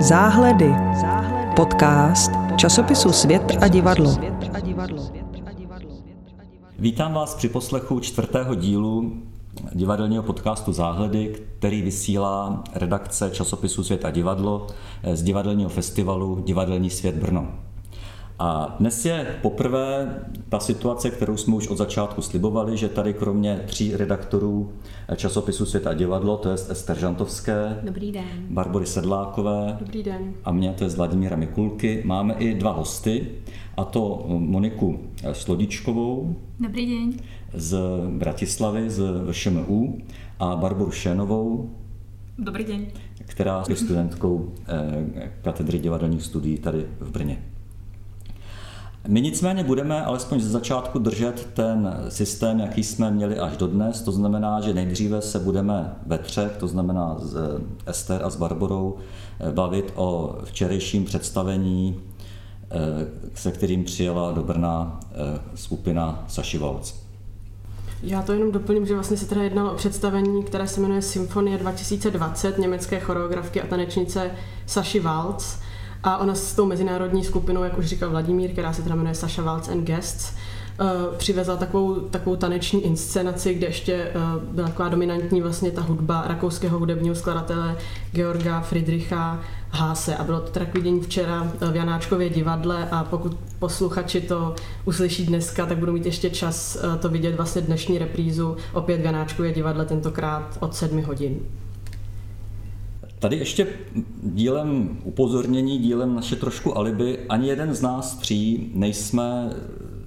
Záhledy. Podcast časopisu Svět a divadlo. Vítám vás při poslechu čtvrtého dílu divadelního podcastu Záhledy, který vysílá redakce časopisu Svět a divadlo z divadelního festivalu Divadelní svět Brno. A dnes je poprvé ta situace, kterou jsme už od začátku slibovali, že tady kromě tří redaktorů časopisu Svět a divadlo, to je Ester Žantovské, Dobrý den. Barbory Sedlákové Dobrý den. a mě, to je z Vladimíra Mikulky, máme i dva hosty, a to Moniku Slodičkovou Dobrý den. z Bratislavy, z VŠMU a Barboru Šénovou, Dobrý den. která je studentkou eh, katedry divadelních studií tady v Brně. My nicméně budeme alespoň ze začátku držet ten systém, jaký jsme měli až do dnes. To znamená, že nejdříve se budeme ve třech, to znamená s Ester a s Barborou, bavit o včerejším představení, se kterým přijela do Brna skupina Saši Valc. Já to jenom doplním, že vlastně se teda jednalo o představení, které se jmenuje Symfonie 2020 německé choreografky a tanečnice Saši Waltz. A ona s tou mezinárodní skupinou, jak už říkal Vladimír, která se teda jmenuje Sasha Waltz and Guests, přivezla takovou, takovou taneční inscenaci, kde ještě byla taková dominantní vlastně ta hudba rakouského hudebního skladatele Georga Friedricha Háse a bylo to teda k vidění včera v Janáčkově divadle a pokud posluchači to uslyší dneska, tak budou mít ještě čas to vidět vlastně dnešní reprízu opět v Janáčkově divadle, tentokrát od sedmi hodin. Tady ještě dílem upozornění, dílem naše trošku alibi, ani jeden z nás tří nejsme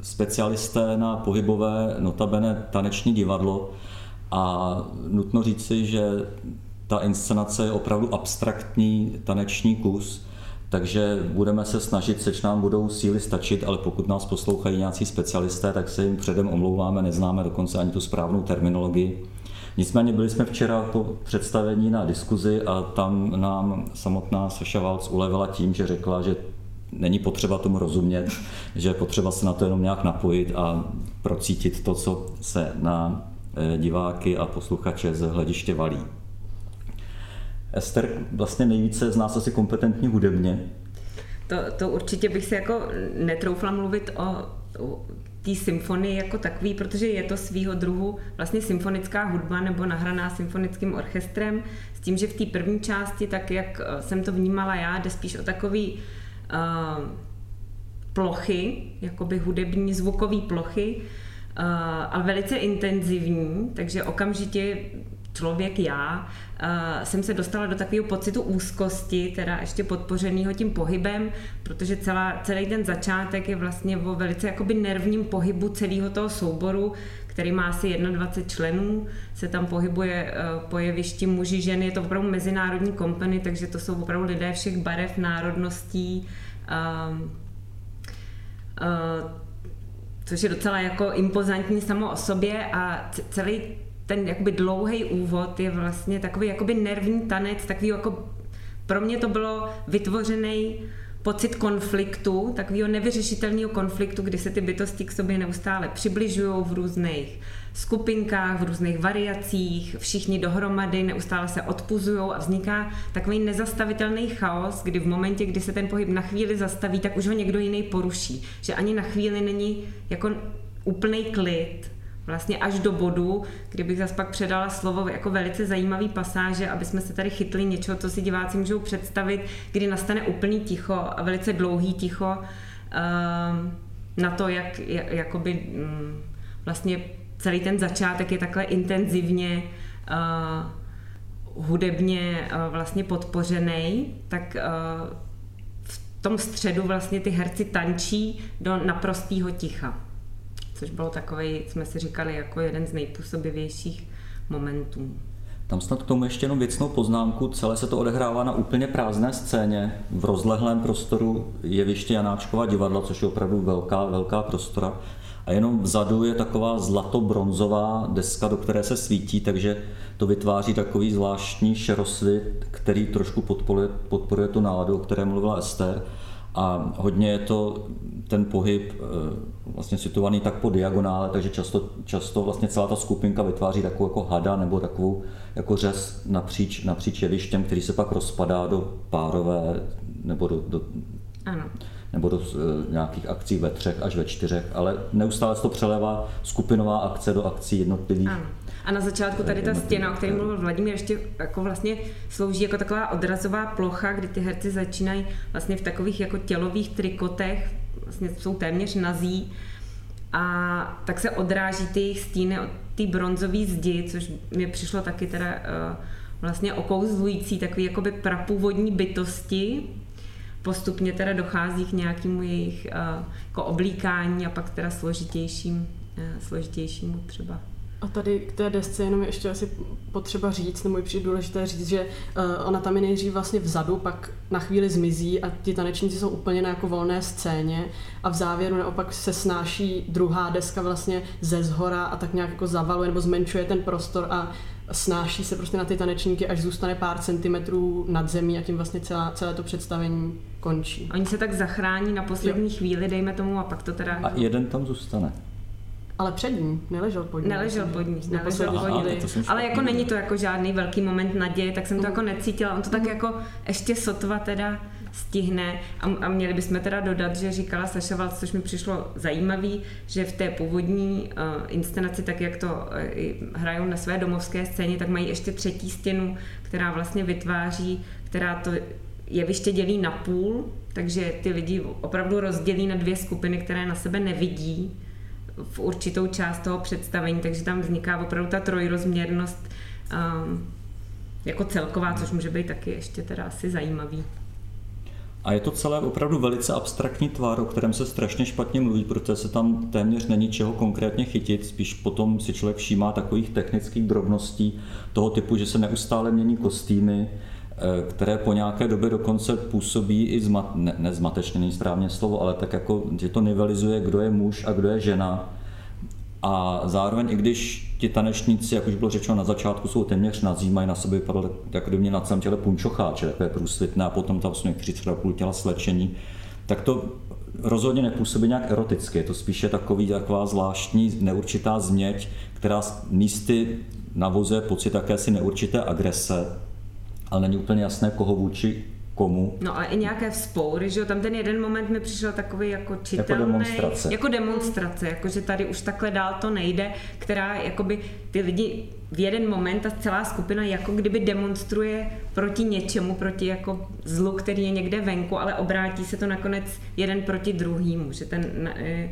specialisté na pohybové, notabene taneční divadlo a nutno říci, že ta inscenace je opravdu abstraktní taneční kus, takže budeme se snažit, seč nám budou síly stačit, ale pokud nás poslouchají nějací specialisté, tak se jim předem omlouváme, neznáme dokonce ani tu správnou terminologii. Nicméně byli jsme včera po představení na diskuzi a tam nám samotná Saša Valc ulevila tím, že řekla, že není potřeba tomu rozumět, že je potřeba se na to jenom nějak napojit a procítit to, co se na diváky a posluchače z hlediště valí. Ester vlastně nejvíce z nás asi kompetentní hudebně. To, to určitě bych si jako netroufla mluvit o té symfonii jako takový, protože je to svýho druhu vlastně symfonická hudba nebo nahraná symfonickým orchestrem, s tím, že v té první části, tak jak jsem to vnímala já, jde spíš o takový uh, plochy, jakoby hudební zvukové plochy, uh, ale velice intenzivní, takže okamžitě člověk já, uh, jsem se dostala do takového pocitu úzkosti, teda ještě podpořenýho tím pohybem, protože celá, celý ten začátek je vlastně o velice jakoby nervním pohybu celého toho souboru, který má asi 21 členů, se tam pohybuje uh, po jevišti muži, ženy, je to opravdu mezinárodní kompany, takže to jsou opravdu lidé všech barev, národností, uh, uh, což je docela jako impozantní samo o sobě a celý ten jakoby dlouhý úvod je vlastně takový jakoby nervní tanec, takový jako pro mě to bylo vytvořený pocit konfliktu, takového nevyřešitelného konfliktu, kdy se ty bytosti k sobě neustále přibližují v různých skupinkách, v různých variacích, všichni dohromady neustále se odpuzují a vzniká takový nezastavitelný chaos, kdy v momentě, kdy se ten pohyb na chvíli zastaví, tak už ho někdo jiný poruší. Že ani na chvíli není jako úplný klid, vlastně až do bodu, kdybych zase pak předala slovo jako velice zajímavý pasáže, aby jsme se tady chytli něčeho, co si diváci můžou představit, kdy nastane úplný ticho a velice dlouhý ticho uh, na to, jak jakoby um, vlastně celý ten začátek je takhle intenzivně uh, hudebně uh, vlastně podpořený, tak uh, v tom středu vlastně ty herci tančí do naprostého ticha což bylo takový, jsme si říkali, jako jeden z nejpůsobivějších momentů. Tam snad k tomu ještě jenom věcnou poznámku. Celé se to odehrává na úplně prázdné scéně v rozlehlém prostoru jeviště Janáčkova divadla, což je opravdu velká, velká prostora. A jenom vzadu je taková zlato-bronzová deska, do které se svítí, takže to vytváří takový zvláštní šerosvit, který trošku podporuje, podporuje tu náladu, o které mluvila Ester. A hodně je to ten pohyb vlastně situovaný tak po diagonále, takže často, často vlastně celá ta skupinka vytváří takovou jako hada nebo takovou jako řez napříč, napříč jevištěm, který se pak rozpadá do párové nebo do, do ano nebo do eh, nějakých akcí ve třech až ve čtyřech, ale neustále se to přelevá skupinová akce do akcí jednotlivých. Ano. A na začátku tady ta stěna, o které mluvil Vladimír, ještě jako vlastně slouží jako taková odrazová plocha, kdy ty herci začínají vlastně v takových jako tělových trikotech, vlastně jsou téměř nazí, a tak se odráží ty jejich stíny od té bronzové zdi, což mi přišlo taky teda uh, vlastně okouzlující, takový jakoby prapůvodní bytosti, postupně teda dochází k nějakému jejich uh, jako oblíkání a pak teda složitějším, uh, složitějšímu třeba a tady k té desce jenom ještě asi potřeba říct, nebo je přijde důležité říct, že uh, ona tam je nejdřív vlastně vzadu, pak na chvíli zmizí a ti tanečníci jsou úplně na jako volné scéně a v závěru naopak se snáší druhá deska vlastně ze zhora a tak nějak jako zavaluje nebo zmenšuje ten prostor a snáší se prostě na ty tanečníky, až zůstane pár centimetrů nad zemí a tím vlastně celá, celé to představení končí. Oni se tak zachrání na poslední jo. chvíli, dejme tomu, a pak to teda... A jeden tam zůstane. Ale před ní, neležel pod ní. Neležel pod ní, neležel pod ní. Ale jako není to jako žádný velký moment naděje, tak jsem to mm. jako necítila. On to tak mm. jako ještě sotva teda stihne a, a měli bychom teda dodat, že říkala Saša Valc, což mi přišlo zajímavý, že v té původní uh, inscenaci, tak jak to uh, hrajou na své domovské scéně, tak mají ještě třetí stěnu, která vlastně vytváří, která to jeviště dělí na půl, takže ty lidi opravdu rozdělí na dvě skupiny, které na sebe nevidí v určitou část toho představení, takže tam vzniká opravdu ta trojrozměrnost um, jako celková, což může být taky ještě teda asi zajímavý. A je to celé opravdu velice abstraktní tvar, o kterém se strašně špatně mluví, protože se tam téměř není čeho konkrétně chytit, spíš potom si člověk všímá takových technických drobností toho typu, že se neustále mění kostýmy, které po nějaké době dokonce působí i zmat, ne, nezmatečně, není správně slovo, ale tak jako, že to nivelizuje, kdo je muž a kdo je žena. A zároveň, i když ti tanečníci, jak už bylo řečeno na začátku, jsou téměř nazí, mají na sebe vypadat, jako kdyby mě na celém těle punčocháče, takové průsvitné a potom tam vlastně někteří třeba půl těla slečení, tak to rozhodně nepůsobí nějak eroticky, je to spíše takový, taková zvláštní neurčitá změť, která místy navozuje pocit jakési neurčité agrese, ale není úplně jasné, koho vůči komu. No a i nějaké vzpoury, že jo, tam ten jeden moment mi přišel takový jako čitelný. Jako demonstrace. Jako demonstrace, jako že tady už takhle dál to nejde, která jakoby ty lidi v jeden moment ta celá skupina jako kdyby demonstruje proti něčemu, proti jako zlu, který je někde venku, ale obrátí se to nakonec jeden proti druhýmu, že ten e,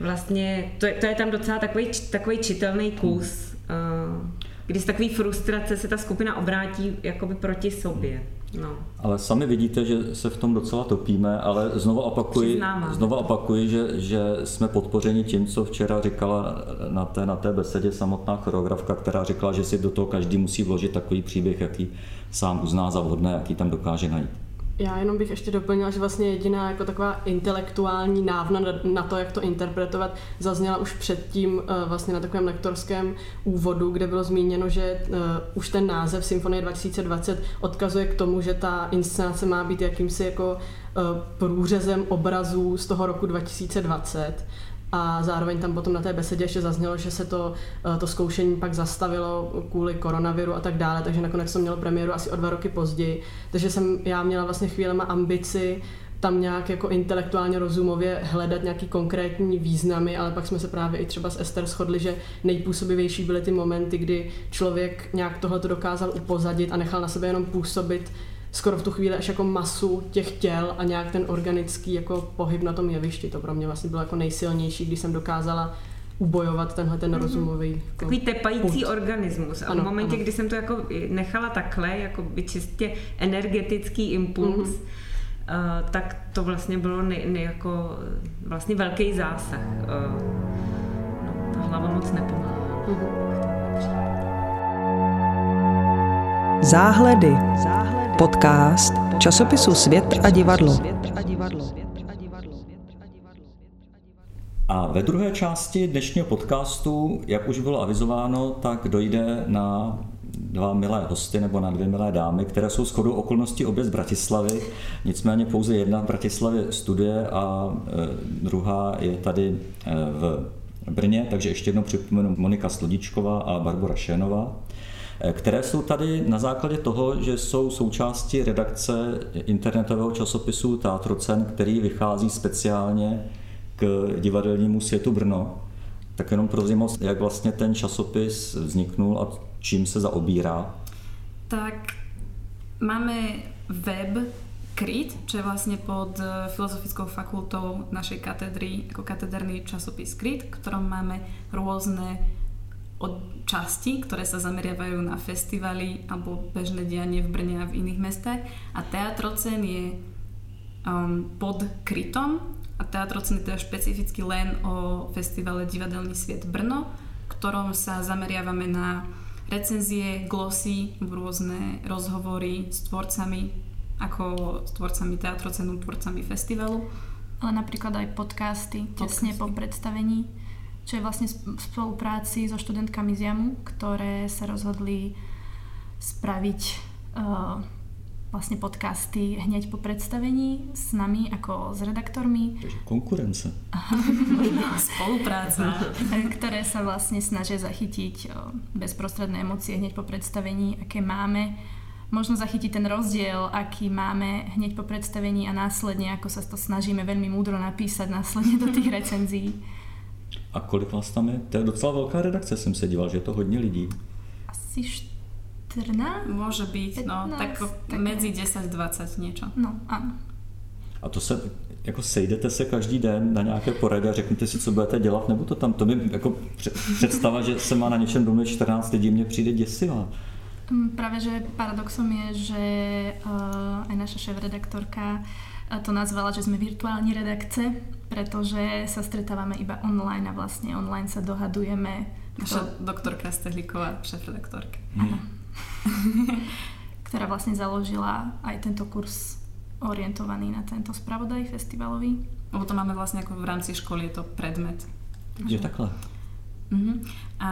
vlastně, to je, to je tam docela takový, takový čitelný kus, hmm. Kdy z takové frustrace se ta skupina obrátí jakoby proti sobě. No. Ale sami vidíte, že se v tom docela topíme, ale znovu opakuji, znovu opakuji že, že jsme podpořeni tím, co včera říkala na té, na té besedě samotná choreografka, která říkala, že si do toho každý musí vložit takový příběh, jaký sám uzná za vhodné, jaký tam dokáže najít. Já jenom bych ještě doplnila, že vlastně jediná jako taková intelektuální návna na to, jak to interpretovat, zazněla už předtím eh, vlastně na takovém lektorském úvodu, kde bylo zmíněno, že eh, už ten název Symfonie 2020 odkazuje k tomu, že ta inscenace má být jakýmsi jako eh, průřezem obrazů z toho roku 2020 a zároveň tam potom na té besedě ještě zaznělo, že se to, eh, to zkoušení pak zastavilo kvůli koronaviru a tak dále, takže nakonec to mělo premiéru asi o dva roky později. Takže jsem já měla vlastně chvílema ambici tam nějak jako intelektuálně rozumově hledat nějaký konkrétní významy, ale pak jsme se právě i třeba s Ester shodli, že nejpůsobivější byly ty momenty, kdy člověk nějak tohle dokázal upozadit a nechal na sebe jenom působit skoro v tu chvíli až jako masu těch těl a nějak ten organický jako pohyb na tom jevišti. To pro mě vlastně bylo jako nejsilnější, když jsem dokázala ubojovat tenhle ten mhm. rozumový jako Takový tepající put. organismus. A ano, v momentě, ano. kdy jsem to jako nechala takhle, jako by čistě energetický impuls, mm-hmm. uh, tak to vlastně bylo ne, ne jako vlastně velký zásah. Uh, no, ta hlava moc nepomáhá. Mm-hmm. Záhledy. Podcast časopisu Svět a divadlo. A ve druhé části dnešního podcastu, jak už bylo avizováno, tak dojde na dva milé hosty nebo na dvě milé dámy, které jsou shodou okolností obě z Bratislavy. Nicméně pouze jedna v Bratislavě studuje a druhá je tady v Brně, takže ještě jednou připomenu Monika Slodičková a Barbara Šénová které jsou tady na základě toho, že jsou součástí redakce internetového časopisu Teatrocen, který vychází speciálně k divadelnímu světu Brno. Tak jenom pro zajímavost, jak vlastně ten časopis vzniknul a čím se zaobírá? Tak máme web KRIT, čo je vlastne pod eh, Filozofickou fakultou našej katedry, ako katederný časopis KRIT, v ktorom máme rôzne od časti, ktoré sa zameriavajú na festivaly alebo bežné dianie v Brne a v iných mestách. A Teatrocen je um, pod krytom a Teatrocen je teda špecificky len o festivale Divadelný sviet Brno, v ktorom sa zameriavame na recenzie, glosy, rôzne rozhovory s tvorcami ako s tvorcami teatrocenu, tvorcami festivalu. Ale napríklad aj podcasty, tesne po predstavení, čo je vlastne v spolupráci so študentkami z JAMu, ktoré sa rozhodli spraviť uh, vlastne podcasty hneď po predstavení s nami ako s redaktormi. Takže konkurence. Spolupráca. ktoré sa vlastne snažia zachytiť uh, bezprostredné emócie hneď po predstavení, aké máme možno zachytiť ten rozdiel, aký máme hneď po predstavení a následne, ako sa to snažíme veľmi múdro napísať následne do tých recenzií. A kolik vás tam je? To je docela velká redakce, jsem se díval, že je to hodně lidí. Asi 14? Môže byť, 15, no, tak, tak medzi 10-20 niečo. No, áno. A to se, jako sejdete se každý den na nějaké porady a řeknete si, co budete dělat, nebo to tam, to mi jako představa, že se má na něčem domluvit 14 lidí, mně přijde děsivá. Mm, práve, že paradoxom je, že uh, aj naša šéf-redaktorka uh, to nazvala, že sme virtuálni redakce, pretože sa stretávame iba online a vlastne online sa dohadujeme. Naša to... doktorka Stehlíková, šéf-redaktorka. Mm. ktorá vlastne založila aj tento kurz orientovaný na tento spravodaj festivalový. Lebo to máme vlastne ako v rámci školy, je to predmet. Je takhle. Uh-huh. A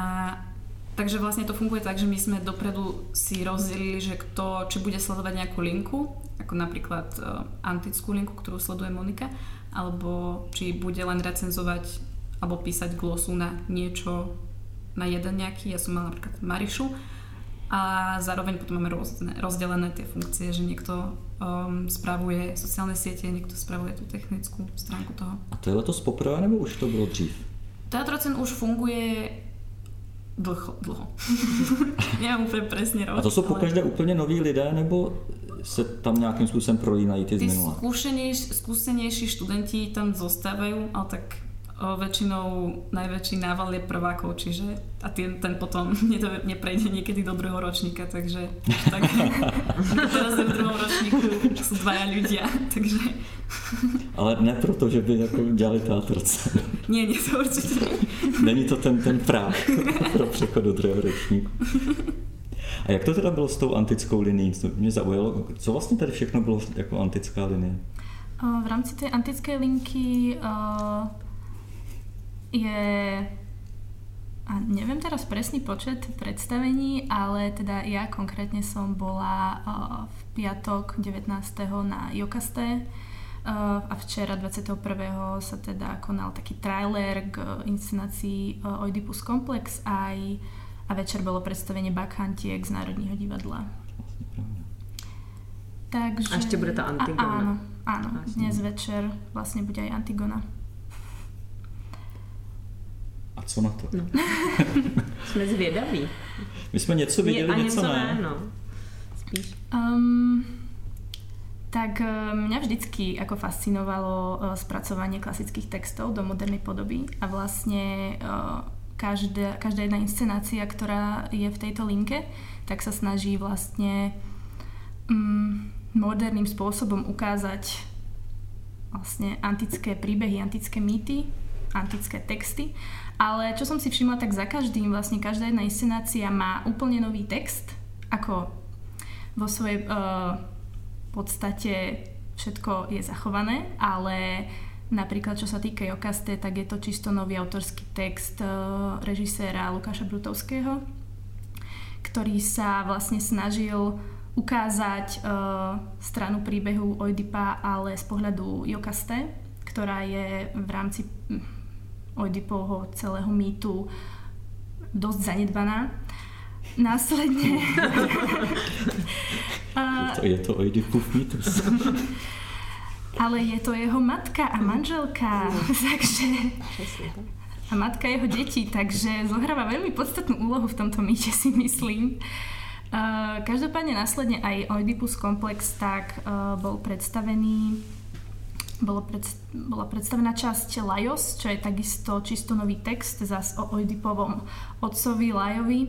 Takže vlastne to funguje tak, že my sme dopredu si rozdelili, že kto, či bude sledovať nejakú linku, ako napríklad uh, antickú linku, ktorú sleduje Monika, alebo či bude len recenzovať alebo písať glosu na niečo, na jeden nejaký, ja som mala napríklad Marišu a zároveň potom máme rozdelené, rozdelené tie funkcie, že niekto um, spravuje sociálne siete, niekto spravuje tú technickú stránku toho. A to je letos poprvé, nebo už to bylo dřív? Teatrocen už funguje Dlho, dlho. Já úplně přesně rok. A to jsou po každé ale... úplně noví lidé, nebo se tam nějakým způsobem prolínají ty z minula? Skúsenejší študenti tam zostávají, ale tak o, väčšinou najväčší nával je prvákov, čiže a ten, ten potom neprejde niekedy do druhého ročníka, takže tak, teraz je v druhom ročníku sú dvaja ľudia, takže... Ale ne proto, že by jako dělali teatrce. Nie, nie, to určitě Není to ten, ten práh pro přechod do druhého ročníku. A jak to teda bylo s tou antickou linií? Mě zaujalo, co vlastně tady všechno bylo jako antická linie? V rámci tej antickej linky uh je a neviem teraz presný počet predstavení, ale teda ja konkrétne som bola v piatok 19. na Jokaste a včera 21. sa teda konal taký trailer k inscenácii Oedipus Complex aj a večer bolo predstavenie Bakhantiek z Národního divadla. Takže... A ešte bude tá Antigona. A, áno, áno. Dnes večer vlastne bude aj Antigona. Co na to? No. jsme zvědaví. My jsme něco viděli, a něco, něco ne. ne no. Spíš. Um, tak e, mňa vždycky ako fascinovalo spracovanie klasických textov do modernej podoby a vlastne e, každá, každá jedna inscenácia, ktorá je v tejto linke, tak sa snaží vlastne um, moderným spôsobom ukázať vlastne antické príbehy, antické mýty, antické texty ale čo som si všimla, tak za každým vlastne každá jedna inscenácia má úplne nový text, ako vo svojej uh, podstate všetko je zachované, ale napríklad čo sa týka Jokaste, tak je to čisto nový autorský text uh, režiséra Lukáša Brutovského, ktorý sa vlastne snažil ukázať uh, stranu príbehu Oidipa, ale z pohľadu Jokaste, ktorá je v rámci Oidipovho celého mýtu dosť zanedbaná. Následne... je to, je to Oidipov mýtus. ale je to jeho matka a manželka, takže a matka jeho detí, takže zohráva veľmi podstatnú úlohu v tomto mýte si myslím. Uh, každopádne následne aj Oedipus komplex tak uh, bol predstavený bolo pred, bola predstavená časť Lajos, čo je takisto čisto nový text zas o Oedipovom otcovi Lajovi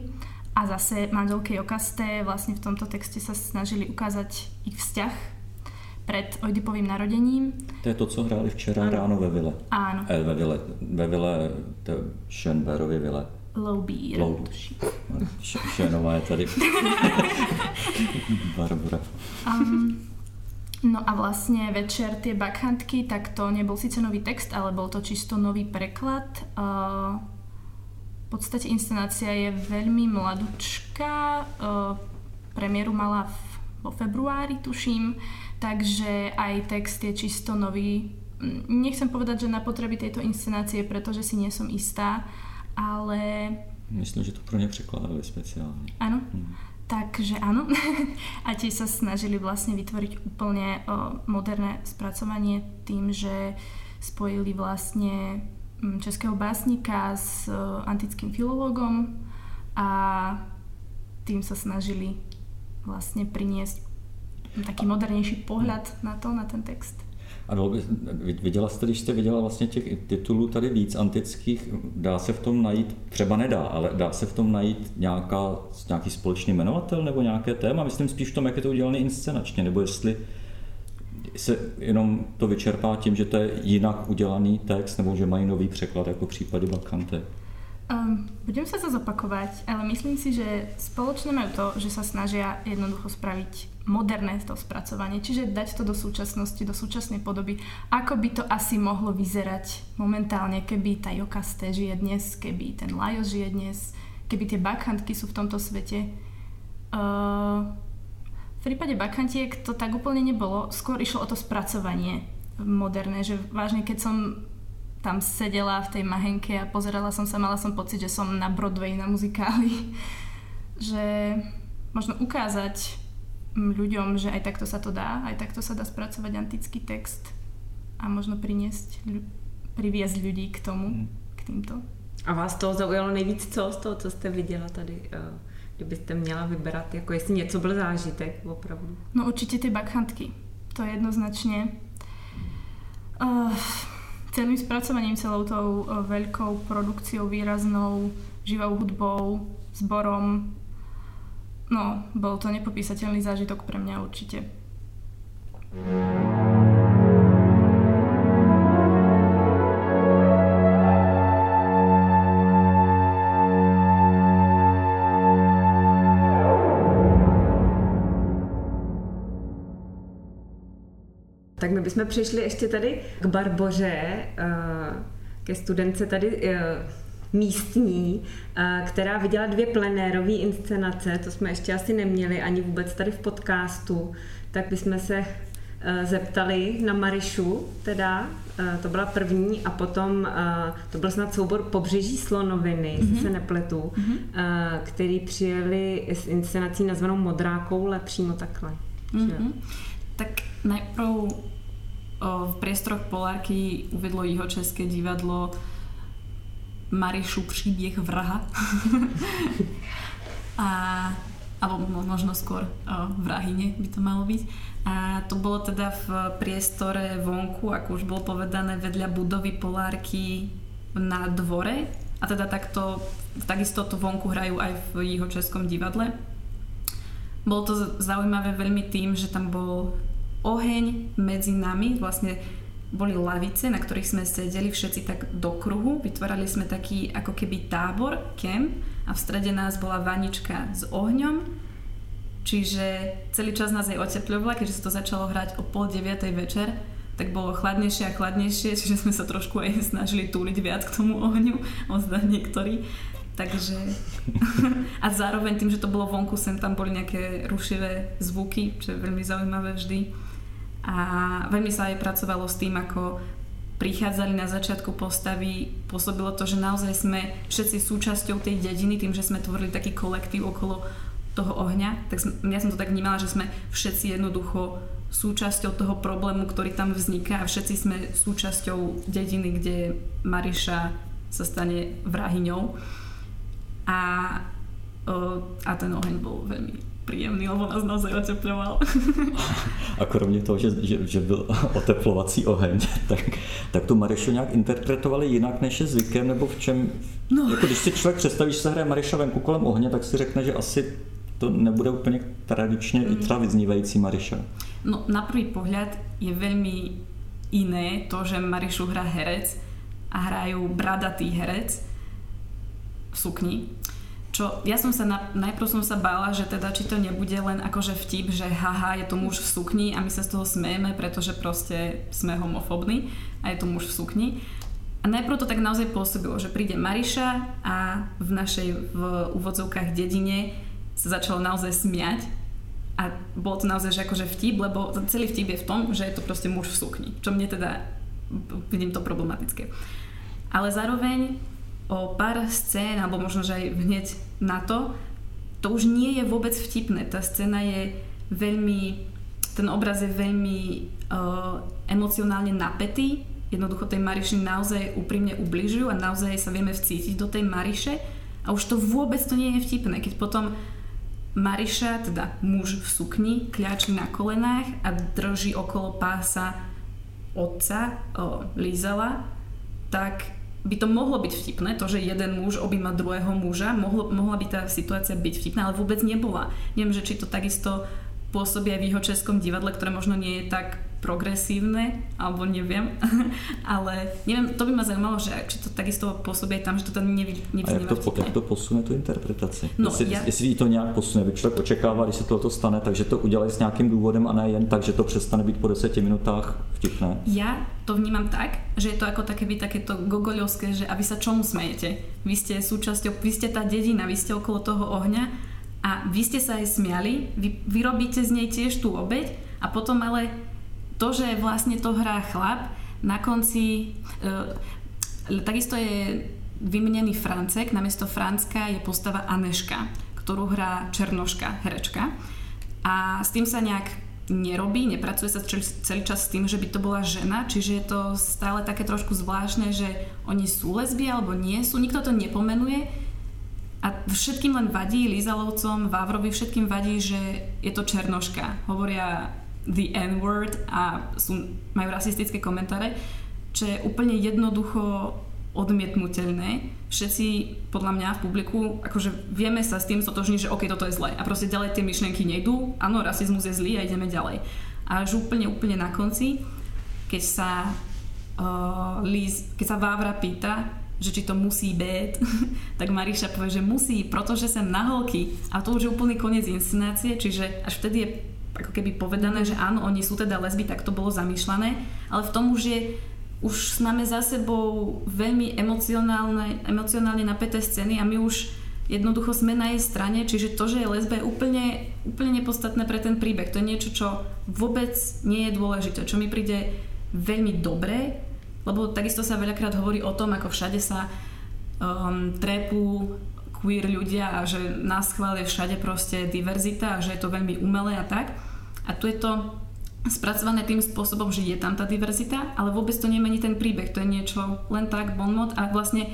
a zase manželke Jokaste vlastne v tomto texte sa snažili ukázať ich vzťah pred Oidipovým narodením. To je to, co hráli včera ano. ráno ve Vile. Áno. Eh, ve Vile, ve Vile, to Schönbergově Vile. Loubír. Loubír. Šenová je tady. Barbara. Um, no a vlastne večer tie bakhantky, tak to nebol síce nový text, ale bol to čisto nový preklad. Uh, v podstate inscenácia je veľmi mladučká. Uh, premiéru mala v, vo februári, tuším. Takže aj text je čisto nový. Nechcem povedať, že na potreby tejto inscenácie, pretože si nie som istá, ale... Myslím, že to pro ně překládali speciálne. Áno. Hmm. Takže áno. A tie sa snažili vlastne vytvoriť úplne moderné spracovanie tým, že spojili vlastne českého básnika s antickým filológom a tým sa snažili vlastne priniesť taký modernejší pohľad na to, na ten text. A viděla jste, když jste viděla vlastně těch titulů tady víc antických, dá se v tom najít, třeba nedá, ale dá se v tom najít nějaká, nějaký společný jmenovatel nebo nějaké téma? Myslím spíš v tom, jak je to udělané inscenačně, nebo jestli se jenom to vyčerpá tím, že to je jinak udělaný text, nebo že mají nový překlad, jako případy Bakante. Um, budem sa zase zopakovať, ale myslím si, že spoločné majú to, že sa snažia jednoducho spraviť moderné to spracovanie, čiže dať to do súčasnosti, do súčasnej podoby, ako by to asi mohlo vyzerať momentálne, keby tá Jokaste žije dnes, keby ten Lajos žije dnes, keby tie bakhantky sú v tomto svete. Uh, v prípade bakhantiek to tak úplne nebolo, skôr išlo o to spracovanie moderné, že vážne keď som tam sedela v tej mahenke a pozerala som sa, mala som pocit, že som na Broadway, na muzikáli. že možno ukázať ľuďom, že aj takto sa to dá, aj takto sa dá spracovať antický text a možno priniesť, priviesť ľudí k tomu, mm. k týmto. A vás to zaujalo nejvíc co z toho, co jste viděla tady? Eh, kdybyste měla vybrat, jako jestli něco byl zážitek opravdu? No určite tie bakhantky. To je jednoznačne. Uh, celým spracovaním, celou tou e, veľkou produkciou, výraznou, živou hudbou, zborom. No, bol to nepopísateľný zážitok pre mňa určite. Tak my bychom přišli ještě tady k Barboře, eh, ke studence tady eh, místní, eh, která viděla dvě plenérové inscenace, to jsme ještě asi neměli ani vůbec tady v podcastu, tak bychom se zeptali na Marišu, teda, to byla první a potom to byl snad soubor Pobřeží slonoviny, mm-hmm. se nepletu, mm-hmm. který přijeli s inscenací nazvanou Modrá koule přímo takhle. Mm-hmm. Tak najprv v priestoroch Polárky uvedlo jeho české divadlo Marišu príbieh vraha. a, alebo možno skôr o, vrahine by to malo byť. A to bolo teda v priestore vonku, ako už bolo povedané, vedľa budovy Polárky na dvore. A teda takto, takisto to vonku hrajú aj v jeho českom divadle. Bolo to zaujímavé veľmi tým, že tam bol oheň medzi nami, vlastne boli lavice, na ktorých sme sedeli všetci tak do kruhu, vytvárali sme taký ako keby tábor, kem a v strede nás bola vanička s ohňom, čiže celý čas nás aj otepľovala, keďže sa to začalo hrať o pol deviatej večer, tak bolo chladnejšie a chladnejšie, čiže sme sa trošku aj snažili túliť viac k tomu ohňu, ozdať niektorí. Takže a zároveň tým, že to bolo vonku, sem tam boli nejaké rušivé zvuky, čo je veľmi zaujímavé vždy. A veľmi sa aj pracovalo s tým, ako prichádzali na začiatku postavy, pôsobilo to, že naozaj sme všetci súčasťou tej dediny, tým, že sme tvorili taký kolektív okolo toho ohňa, tak som, ja som to tak vnímala, že sme všetci jednoducho súčasťou toho problému, ktorý tam vzniká a všetci sme súčasťou dediny, kde Mariša sa stane vrahyňou. A, a ten oheň bol veľmi príjemný, lebo nás naozaj oteploval. A kromě toho, že, že, že byl oteplovací oheň, tak, tak tu Marišu nějak interpretovali jinak, než je zvykem, nebo v čem? No. Jako když si člověk představí, že se hraje Mariša venku kolem ohně, tak si řekne, že asi to nebude úplně tradičně mm. i třeba vyznívající Mariša. No na prvý pohľad je veľmi iné to, že Marišu hrá herec a hrajú bradatý herec v sukni čo ja som sa na, najprv som sa bála, že teda či to nebude len akože vtip, že haha, je to muž v sukni a my sa z toho smejeme, pretože proste sme homofobní a je to muž v sukni. A najprv to tak naozaj pôsobilo, že príde Mariša a v našej v úvodzovkách dedine sa začalo naozaj smiať a bolo to naozaj že akože vtip, lebo celý vtip je v tom, že je to proste muž v sukni, čo mne teda vidím to problematické. Ale zároveň o pár scén, alebo možno, že aj hneď na to, to už nie je vôbec vtipné. Tá scéna je veľmi, ten obraz je veľmi uh, emocionálne napätý. Jednoducho tej Mariši naozaj úprimne ubližujú a naozaj sa vieme vcítiť do tej Mariše a už to vôbec to nie je vtipné. Keď potom Mariša, teda muž v sukni, kľačí na kolenách a drží okolo pása otca, o, Lízala, tak by to mohlo byť vtipné, to, že jeden muž objíma druhého muža, mohlo, mohla by tá situácia byť vtipná, ale vôbec nebola. Neviem, že či to takisto pôsobí aj v jeho českom divadle, ktoré možno nie je tak progresívne, alebo neviem, ale neviem, to by ma zaujímalo, že či to takisto pôsobí tam, že to tam nevy, A jak to, jak to posune tu interpretaci? No, jestli, ja... jestli to nějak posune, by člověk očekává, když se tohoto stane, takže to udělají s nějakým důvodem a ne jen tak, že to přestane být po deseti minutách vtipné. Ja to vnímam tak, že je to ako také by takéto gogoľovské, že a vy sa čomu smejete? Vy ste súčasťou, vy ste tá dedina, vy ste okolo toho ohňa a vy ste sa aj smiali, vy, vy robíte z nej tiež tú obeď a potom ale to, že vlastne to hrá chlap, na konci e, takisto je vymenený Francek, namiesto Francka je postava Aneška, ktorú hrá Černoška, herečka. A s tým sa nejak nerobí, nepracuje sa celý čas s tým, že by to bola žena, čiže je to stále také trošku zvláštne, že oni sú lesby alebo nie sú, nikto to nepomenuje a všetkým len vadí, Lizalovcom, Vávrovi, všetkým vadí, že je to Černoška. Hovoria the N-word a sú, majú rasistické komentáre, čo je úplne jednoducho odmietnutelné. Všetci, podľa mňa v publiku, akože vieme sa s tým stotožniť, že OK, toto je zlé. A proste ďalej tie myšlienky nejdú. Áno, rasizmus je zlý a ideme ďalej. Až úplne, úplne na konci, keď sa uh, Liz, keď sa Vávra pýta, že či to musí byť, tak Maríša povie, že musí, pretože sem na holky. A to už je úplný koniec inscenácie, čiže až vtedy je ako keby povedané, že áno, oni sú teda lesby, tak to bolo zamýšľané, ale v tom už je už máme za sebou veľmi emocionálne, emocionálne napäté scény a my už jednoducho sme na jej strane, čiže to, že je lesba je úplne, úplne nepodstatné pre ten príbeh. To je niečo, čo vôbec nie je dôležité, čo mi príde veľmi dobré, lebo takisto sa veľakrát hovorí o tom, ako všade sa um, trepú queer ľudia a že nás chvália všade proste diverzita a že je to veľmi umelé a tak. A tu je to spracované tým spôsobom, že je tam tá diverzita, ale vôbec to nemení ten príbeh. To je niečo len tak bonmot a vlastne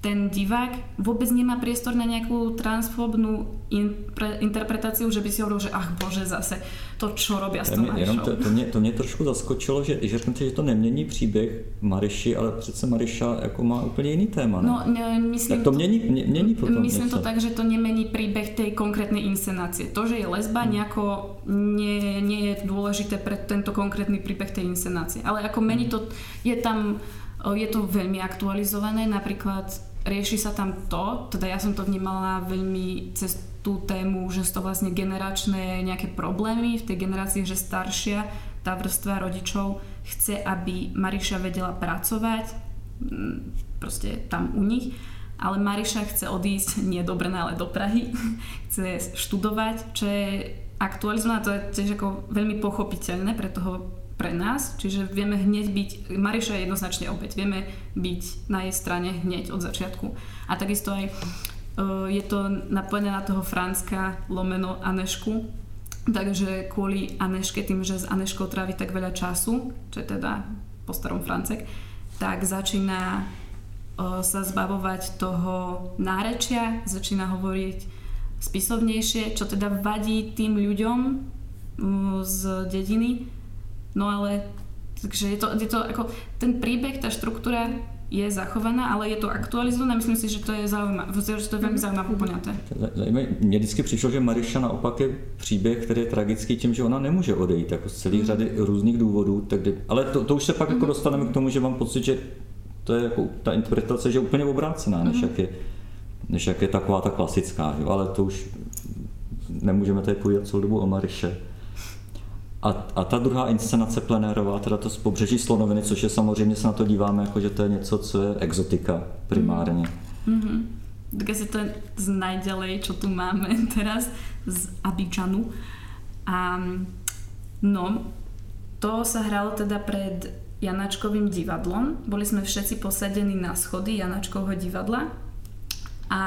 ten divák vôbec nemá priestor na nejakú transfobnú in, pre, interpretáciu, že by si hovoril, že ach bože, zase to, čo robia s tou Jenom to, to, mě, to mě trošku zaskočilo, že, že řeknete, že to nemění příběh Mariši, ale přece Mariša jako má úplně jiný téma. Ne? No, ne, myslím tak to, to mění, mě, mění potom Myslím něco. to tak, že to nemení príbeh tej konkrétnej inscenácie. To, že je lesba, hmm. nejako nie, nie je dôležité pre tento konkrétny príbeh tej inscenácie. Ale ako mení to, je tam je to veľmi aktualizované, napríklad rieši sa tam to, teda ja som to vnímala veľmi cez tú tému, že sú to vlastne generačné nejaké problémy v tej generácii, že staršia tá vrstva rodičov chce, aby Mariša vedela pracovať proste tam u nich ale Mariša chce odísť nie do Brna, ale do Prahy. chce študovať, čo je aktualizované, to je tiež ako veľmi pochopiteľné pre toho pre nás, čiže vieme hneď byť, Mariša je jednoznačne opäť, vieme byť na jej strane hneď od začiatku. A takisto aj uh, je to napojené na toho Franska lomeno Anešku, takže kvôli Aneške, tým, že s Aneškou trávi tak veľa času, čo je teda po starom Francek, tak začína uh, sa zbavovať toho nárečia, začína hovoriť spisovnejšie, čo teda vadí tým ľuďom z dediny, No ale takže je to, je to ako, ten príbeh, tá štruktúra je zachovaná, ale je to aktualizované. Myslím si, že to je zaujímavé, že to je veľmi zaujímavé poňaté. Mně vždycky přišlo, že Mariša naopak je příběh, který je tragický tím, že ona nemůže odejít jako z celé mm. řady různých důvodů. Ale to, to, už se pak mm. jako dostaneme k tomu, že mám pocit, že to je jako ta interpretace, že je úplně obrácená, než, mm. jak je, než jak je taková ta klasická. Že? Ale to už nemůžeme tady povídat celou dobu o Mariše. A, a ta druhá inscenace plenérová, teda to z pobřeží Slonoviny, což je samozřejmě se na to díváme, jako že to je něco, co je exotika primárně. Mm-hmm. Tak asi to je z najďalej, čo tu máme teraz, z Abidžanu. A no, to sa hralo teda pred Janačkovým divadlom. Boli sme všetci posadení na schody Janačkovho divadla a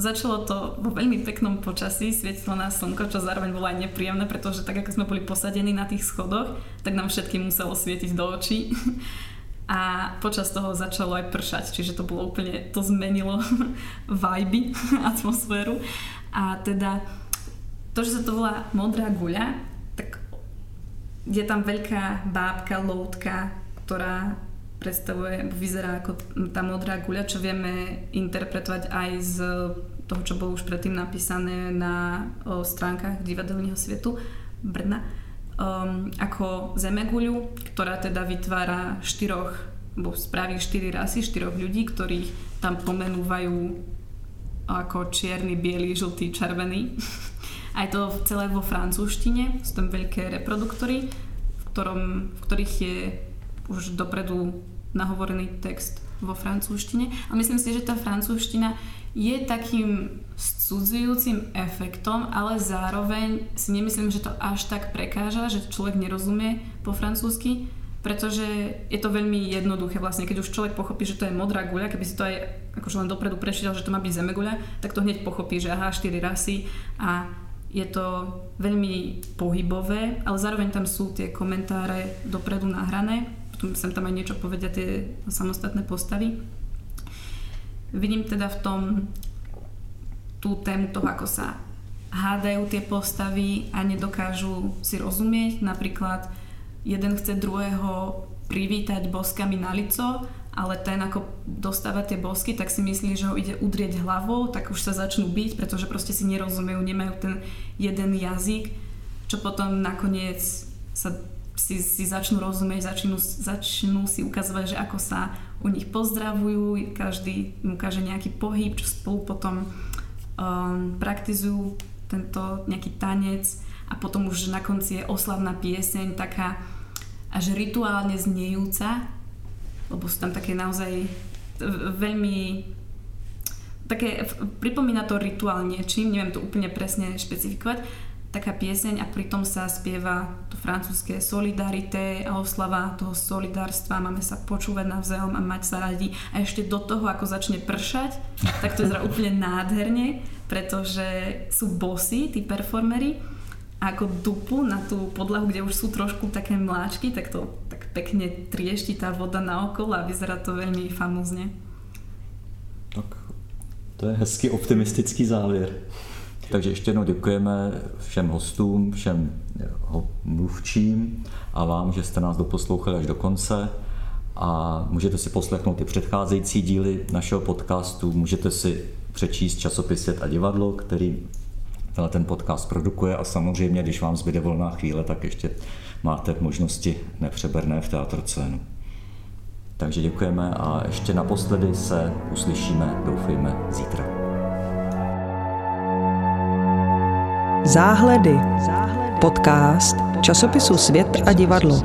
Začalo to vo veľmi peknom počasí, svietilo na slnko, čo zároveň bolo aj nepríjemné, pretože tak ako sme boli posadení na tých schodoch, tak nám všetkým muselo svietiť do očí. A počas toho začalo aj pršať, čiže to bolo úplne, to zmenilo vibe, atmosféru. A teda to, že sa to volá Modrá guľa, tak je tam veľká bábka, loutka, ktorá predstavuje, vyzerá ako tá modrá guľa, čo vieme interpretovať aj z toho, čo bolo už predtým napísané na o, stránkach divadelného svetu Brna, um, ako zemeguľu, ktorá teda vytvára štyroch, alebo spraví štyri rasy, štyroch ľudí, ktorých tam pomenúvajú ako čierny, biely, žltý, červený. Aj to celé vo francúzštine, sú tam veľké reproduktory, v, ktorom, v ktorých je už dopredu nahovorený text vo francúzštine. A myslím si, že tá francúzština je takým cudzujúcim efektom, ale zároveň si nemyslím, že to až tak prekáža, že človek nerozumie po francúzsky, pretože je to veľmi jednoduché vlastne. Keď už človek pochopí, že to je modrá guľa, keby si to aj akože len dopredu prečítal, že to má byť zemeguľa, tak to hneď pochopí, že aha, štyri rasy a je to veľmi pohybové, ale zároveň tam sú tie komentáre dopredu nahrané, sem tam aj niečo povedia tie samostatné postavy. Vidím teda v tom tú tému toho, ako sa hádajú tie postavy a nedokážu si rozumieť. Napríklad jeden chce druhého privítať boskami na lico, ale ten ako dostáva tie bosky, tak si myslí, že ho ide udrieť hlavou, tak už sa začnú byť, pretože proste si nerozumejú, nemajú ten jeden jazyk, čo potom nakoniec sa si, si začnú rozumieť, začnú, začnú si ukazovať, že ako sa u nich pozdravujú, každý im ukáže nejaký pohyb, čo spolu potom um, praktizujú tento nejaký tanec. A potom už na konci je oslavná pieseň, taká až rituálne znejúca, lebo sú tam také naozaj veľmi také, pripomína to rituál niečím, neviem to úplne presne špecifikovať, taká pieseň a pritom sa spieva francúzske solidarité a oslava toho solidárstva, máme sa počúvať navzájom a mať sa radi a ešte do toho, ako začne pršať, tak to je úplne nádherne, pretože sú bosy, tí performery a ako dupu na tú podlahu, kde už sú trošku také mláčky, tak to tak pekne triešti tá voda na okolo a vyzerá to veľmi famózne. Tak to je hezký optimistický závěr. Takže ještě jednou děkujeme všem hostům, všem mluvčím a vám, že jste nás doposlouchali až do konce a můžete si poslechnout i předcházející díly našeho podcastu, můžete si přečíst časopis a divadlo, který ten podcast produkuje a samozřejmě, když vám zbyde volná chvíle, tak ještě máte možnosti nepřeberné v teatru Cenu. Takže děkujeme a ještě naposledy se uslyšíme, doufejme, zítra. Záhledy. Podcast časopisu Svět a divadlo.